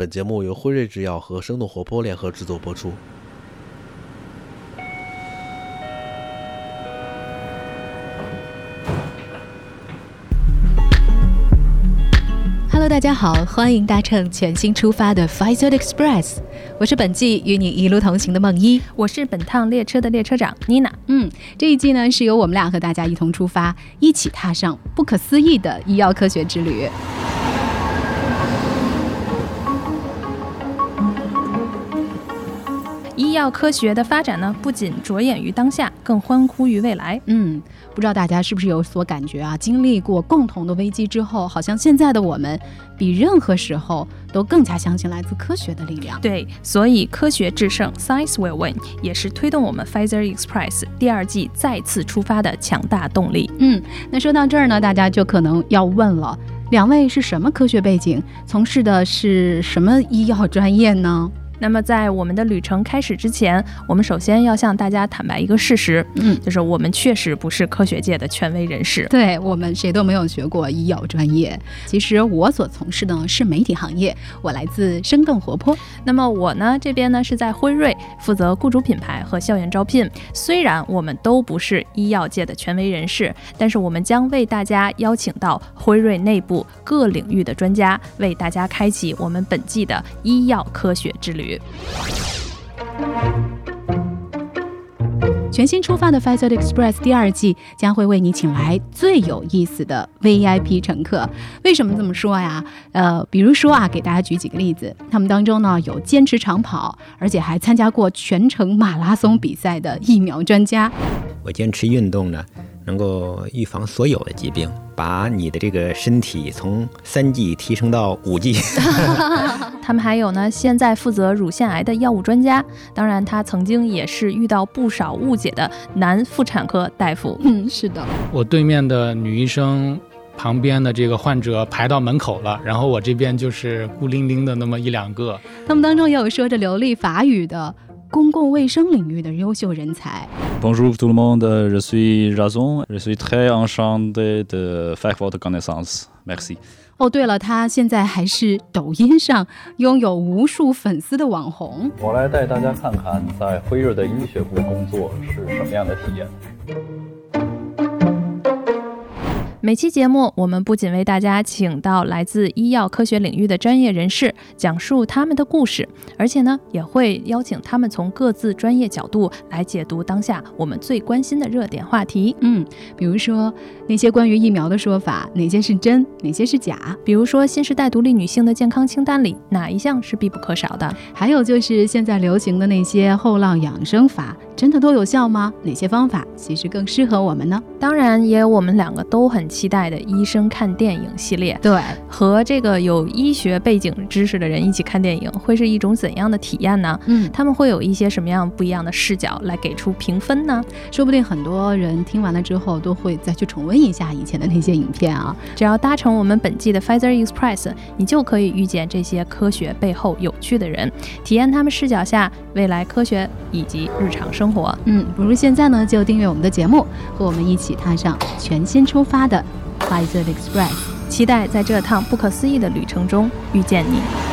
本节目由辉瑞制药和生动活泼联合制作播出。Hello，大家好，欢迎搭乘全新出发的 Pfizer Express，我是本季与你一路同行的梦一，我是本趟列车的列车长妮娜。嗯，这一季呢是由我们俩和大家一同出发，一起踏上不可思议的医药科学之旅。医药科学的发展呢，不仅着眼于当下，更欢呼于未来。嗯，不知道大家是不是有所感觉啊？经历过共同的危机之后，好像现在的我们比任何时候都更加相信来自科学的力量。对，所以科学制胜，Science will win，也是推动我们 Pfizer Express 第二季再次出发的强大动力。嗯，那说到这儿呢，大家就可能要问了：两位是什么科学背景？从事的是什么医药专业呢？那么，在我们的旅程开始之前，我们首先要向大家坦白一个事实，嗯，就是我们确实不是科学界的权威人士。对我们谁都没有学过医药专业。其实我所从事的是媒体行业，我来自生动活泼。那么我呢，这边呢是在辉瑞负责雇主品牌和校园招聘。虽然我们都不是医药界的权威人士，但是我们将为大家邀请到辉瑞内部各领域的专家，为大家开启我们本季的医药科学之旅。全新出发的 Pfizer Express 第二季将会为你请来最有意思的 VIP 乘客。为什么这么说呀？呃，比如说啊，给大家举几个例子，他们当中呢有坚持长跑，而且还参加过全程马拉松比赛的疫苗专家。我坚持运动呢。能够预防所有的疾病，把你的这个身体从三 G 提升到五 G。他们还有呢，现在负责乳腺癌的药物专家，当然他曾经也是遇到不少误解的男妇产科大夫。嗯，是的。我对面的女医生旁边的这个患者排到门口了，然后我这边就是孤零零的那么一两个。他们当中也有说着流利法语的。公共卫生领域的优秀人才。Bonjour tout le monde, je suis Jason, je suis très enchanté de faire votre connaissance. Merci. 哦，对了，他现在还是抖音上拥有无数粉丝的网红。我来带大家看看，在辉瑞的医学部工作是什么样的体验。每期节目，我们不仅为大家请到来自医药科学领域的专业人士，讲述他们的故事，而且呢，也会邀请他们从各自专业角度来解读当下我们最关心的热点话题。嗯，比如说那些关于疫苗的说法，哪些是真，哪些是假？比如说新时代独立女性的健康清单里，哪一项是必不可少的？还有就是现在流行的那些后浪养生法。真的都有效吗？哪些方法其实更适合我们呢？当然，也有我们两个都很期待的医生看电影系列。对，和这个有医学背景知识的人一起看电影，会是一种怎样的体验呢？嗯，他们会有一些什么样不一样的视角来给出评分呢？说不定很多人听完了之后，都会再去重温一下以前的那些影片啊。只要搭乘我们本季的 Pfizer Express，你就可以遇见这些科学背后有趣的人，体验他们视角下未来科学以及日常生。活。嗯，不如现在呢就订阅我们的节目，和我们一起踏上全新出发的 by the Express，期待在这趟不可思议的旅程中遇见你。